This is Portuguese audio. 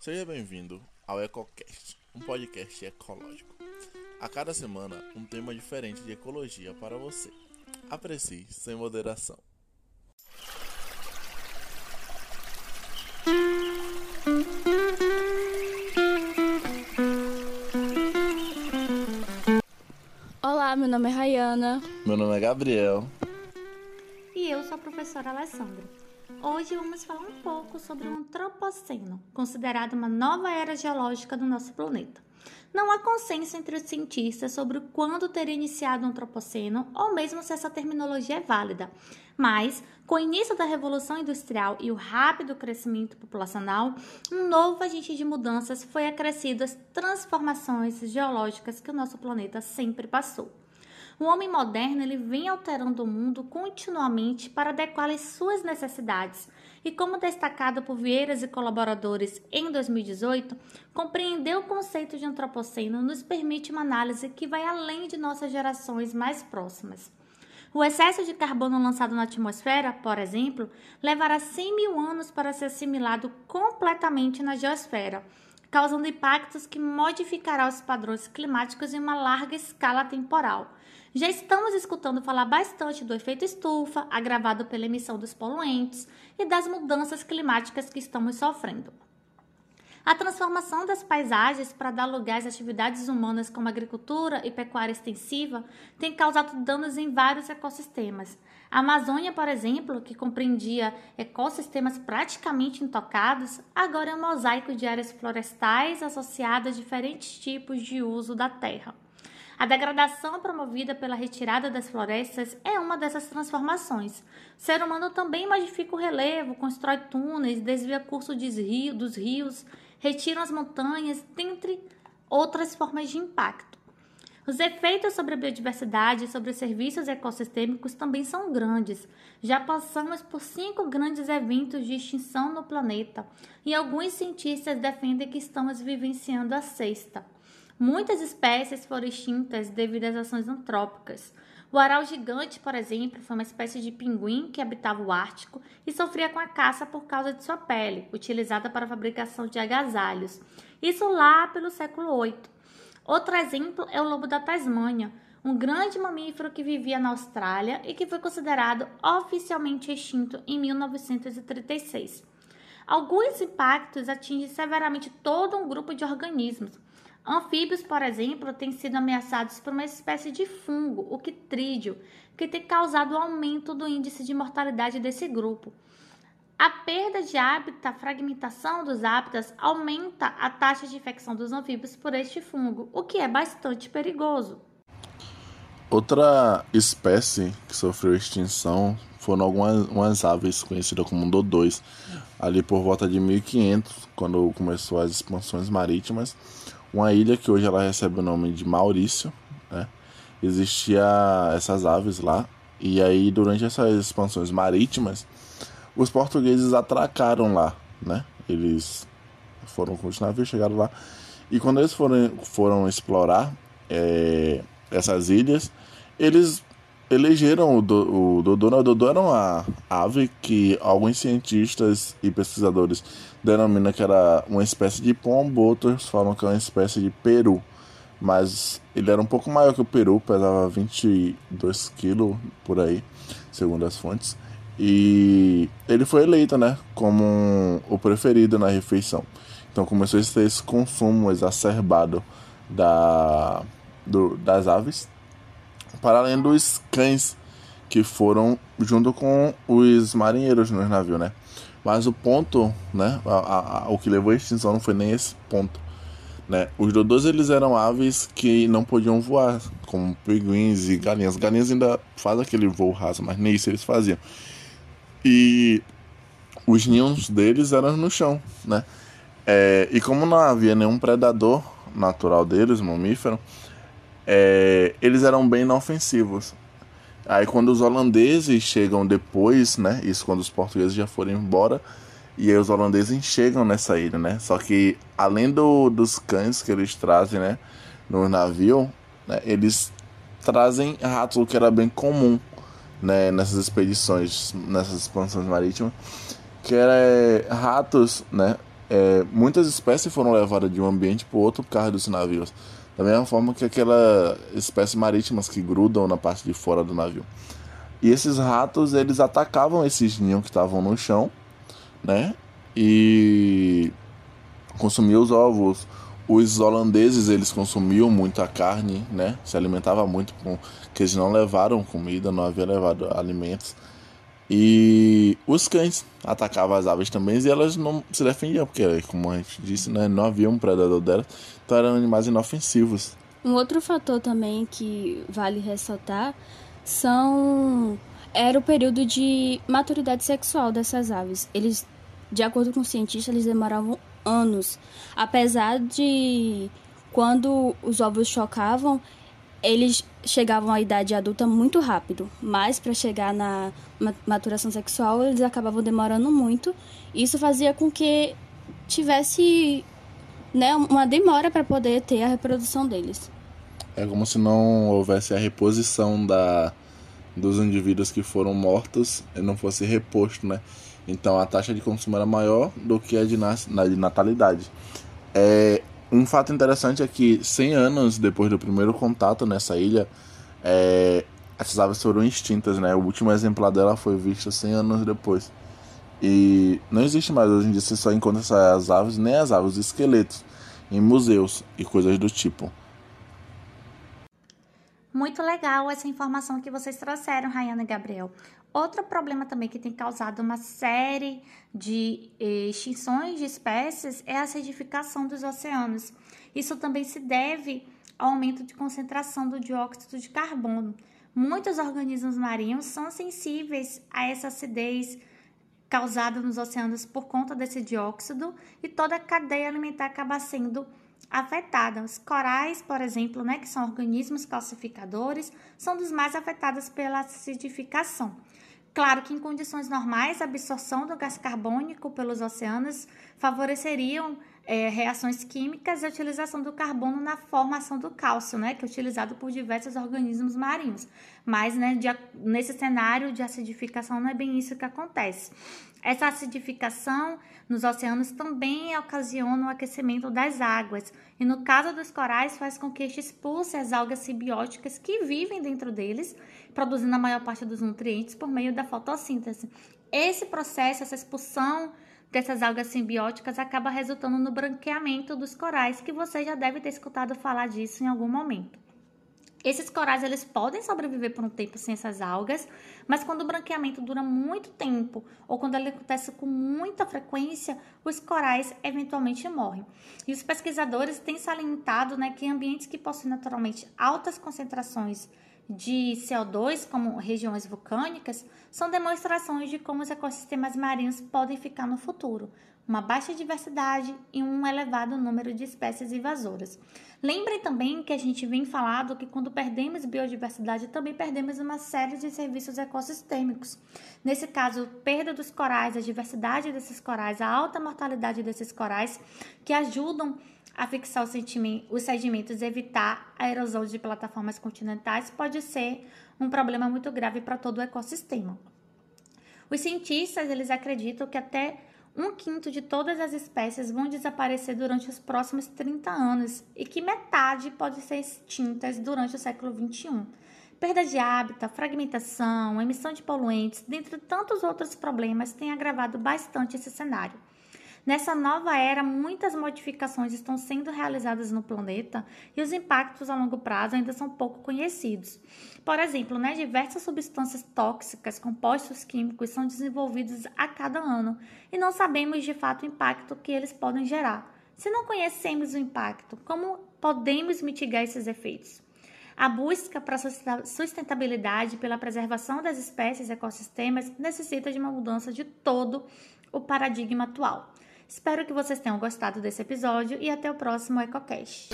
Seja bem-vindo ao EcoCast, um podcast ecológico. A cada semana, um tema diferente de ecologia para você. Aprecie sem moderação. Olá, meu nome é Rayana. Meu nome é Gabriel. E eu sou a professora Alessandra. Hoje vamos falar um pouco sobre o antropoceno, considerado uma nova era geológica do nosso planeta. Não há consenso entre os cientistas sobre quando teria iniciado o antropoceno ou mesmo se essa terminologia é válida. Mas, com o início da Revolução Industrial e o rápido crescimento populacional, um novo agente de mudanças foi acrescido às transformações geológicas que o nosso planeta sempre passou. O homem moderno ele vem alterando o mundo continuamente para adequar às suas necessidades. E como destacado por Vieiras e colaboradores em 2018, compreender o conceito de antropoceno nos permite uma análise que vai além de nossas gerações mais próximas. O excesso de carbono lançado na atmosfera, por exemplo, levará 100 mil anos para ser assimilado completamente na geosfera, causando impactos que modificarão os padrões climáticos em uma larga escala temporal. Já estamos escutando falar bastante do efeito estufa, agravado pela emissão dos poluentes e das mudanças climáticas que estamos sofrendo. A transformação das paisagens para dar lugar às atividades humanas como agricultura e pecuária extensiva tem causado danos em vários ecossistemas. A Amazônia, por exemplo, que compreendia ecossistemas praticamente intocados, agora é um mosaico de áreas florestais associadas a diferentes tipos de uso da terra. A degradação promovida pela retirada das florestas é uma dessas transformações. O ser humano também modifica o relevo, constrói túneis, desvia curso dos rios, retira as montanhas, dentre outras formas de impacto. Os efeitos sobre a biodiversidade e sobre os serviços ecossistêmicos também são grandes. Já passamos por cinco grandes eventos de extinção no planeta e alguns cientistas defendem que estamos vivenciando a sexta. Muitas espécies foram extintas devido às ações antrópicas. O aral gigante, por exemplo, foi uma espécie de pinguim que habitava o Ártico e sofria com a caça por causa de sua pele, utilizada para a fabricação de agasalhos. Isso lá pelo século VIII. Outro exemplo é o lobo da Tasmânia, um grande mamífero que vivia na Austrália e que foi considerado oficialmente extinto em 1936. Alguns impactos atingem severamente todo um grupo de organismos, Anfíbios, por exemplo, têm sido ameaçados por uma espécie de fungo, o quitrídeo, que tem causado o aumento do índice de mortalidade desse grupo. A perda de hábitat, a fragmentação dos hábitats, aumenta a taxa de infecção dos anfíbios por este fungo, o que é bastante perigoso. Outra espécie que sofreu extinção foram algumas aves conhecidas como dodôs, ali por volta de 1500, quando começou as expansões marítimas uma ilha que hoje ela recebe o nome de Maurício, né? Existia essas aves lá e aí durante essas expansões marítimas, os portugueses atracaram lá, né? Eles foram com os navios, chegaram lá e quando eles foram, foram explorar é, essas ilhas, eles elegeram o, do, o Dodô. O Dodô era uma ave que alguns cientistas e pesquisadores denominam que era uma espécie de pombo, outros falam que é uma espécie de peru. Mas ele era um pouco maior que o peru, pesava 22 quilos por aí, segundo as fontes. E ele foi eleito, né, como um, o preferido na refeição. Então começou a ter esse consumo exacerbado da, do, das aves para além dos cães que foram junto com os marinheiros no navio, né? Mas o ponto, né, a, a, o que levou à extinção não foi nem esse ponto, né? Os dodôs eles eram aves que não podiam voar, como pinguins e galinhas. Galinhas ainda fazem aquele voo raso, mas nem isso eles faziam. E os ninhos deles eram no chão, né? É, e como não havia nenhum predador natural deles, mamífero, é, eles eram bem inofensivos. Aí quando os holandeses chegam depois, né? Isso quando os portugueses já foram embora. E aí os holandeses chegam nessa ilha, né? Só que além do, dos cães que eles trazem, né? No navio, né, eles trazem ratos, o que era bem comum, né? Nessas expedições, nessas expansões marítimas. Que era é, ratos, né? é, muitas espécies foram levadas de um ambiente para outro por causa dos navios. Da mesma forma que aquelas espécies marítimas que grudam na parte de fora do navio. E esses ratos, eles atacavam esses ninhos que estavam no chão, né? E consumiam os ovos. Os holandeses, eles consumiam muita carne, né? Se alimentavam muito com... que eles não levaram comida, não havia levado alimentos. E os cães atacavam as aves também e elas não se defendiam, porque, como a gente disse, né, não havia um predador delas, então eram animais inofensivos. Um outro fator também que vale ressaltar são era o período de maturidade sexual dessas aves. Eles, de acordo com os cientistas, eles demoravam anos, apesar de quando os ovos chocavam, eles chegavam à idade adulta muito rápido, mas para chegar na maturação sexual eles acabavam demorando muito. Isso fazia com que tivesse né, uma demora para poder ter a reprodução deles. É como se não houvesse a reposição da, dos indivíduos que foram mortos e não fosse reposto, né? Então a taxa de consumo era maior do que a de, de natalidade. É, um fato interessante é que 100 anos depois do primeiro contato nessa ilha, é, essas aves foram extintas, né? O último exemplar dela foi visto 100 anos depois. E não existe mais hoje em dia, você só encontra essas aves, nem as aves, os esqueletos, em museus e coisas do tipo. Muito legal essa informação que vocês trouxeram, Rayana e Gabriel. Outro problema também que tem causado uma série de extinções de espécies é a acidificação dos oceanos. Isso também se deve ao aumento de concentração do dióxido de carbono. Muitos organismos marinhos são sensíveis a essa acidez causada nos oceanos por conta desse dióxido e toda a cadeia alimentar acaba sendo afetada. Os corais, por exemplo, né, que são organismos calcificadores, são dos mais afetados pela acidificação. Claro que em condições normais, a absorção do gás carbônico pelos oceanos favoreceriam é, reações químicas e a utilização do carbono na formação do cálcio, né, que é utilizado por diversos organismos marinhos. Mas né, de, nesse cenário de acidificação não é bem isso que acontece. Essa acidificação nos oceanos também ocasiona o aquecimento das águas, e no caso dos corais faz com que este expulse as algas simbióticas que vivem dentro deles, produzindo a maior parte dos nutrientes por meio da fotossíntese. Esse processo, essa expulsão dessas algas simbióticas acaba resultando no branqueamento dos corais, que você já deve ter escutado falar disso em algum momento. Esses corais eles podem sobreviver por um tempo sem essas algas, mas quando o branqueamento dura muito tempo ou quando ele acontece com muita frequência, os corais eventualmente morrem. E os pesquisadores têm salientado né, que ambientes que possuem naturalmente altas concentrações de CO2, como regiões vulcânicas, são demonstrações de como os ecossistemas marinhos podem ficar no futuro, uma baixa diversidade e um elevado número de espécies invasoras. Lembrem também que a gente vem falado que quando perdemos biodiversidade, também perdemos uma série de serviços ecossistêmicos. Nesse caso, perda dos corais, a diversidade desses corais, a alta mortalidade desses corais, que ajudam a fixar os sedimentos e evitar a erosão de plataformas continentais pode ser um problema muito grave para todo o ecossistema. Os cientistas eles acreditam que até um quinto de todas as espécies vão desaparecer durante os próximos 30 anos e que metade pode ser extintas durante o século 21. Perda de hábitat, fragmentação, emissão de poluentes, dentre tantos outros problemas, têm agravado bastante esse cenário. Nessa nova era, muitas modificações estão sendo realizadas no planeta e os impactos a longo prazo ainda são pouco conhecidos. Por exemplo, né, diversas substâncias tóxicas, compostos químicos são desenvolvidos a cada ano e não sabemos de fato o impacto que eles podem gerar. Se não conhecemos o impacto, como podemos mitigar esses efeitos? A busca para sustentabilidade pela preservação das espécies e ecossistemas necessita de uma mudança de todo o paradigma atual. Espero que vocês tenham gostado desse episódio e até o próximo EcoCast.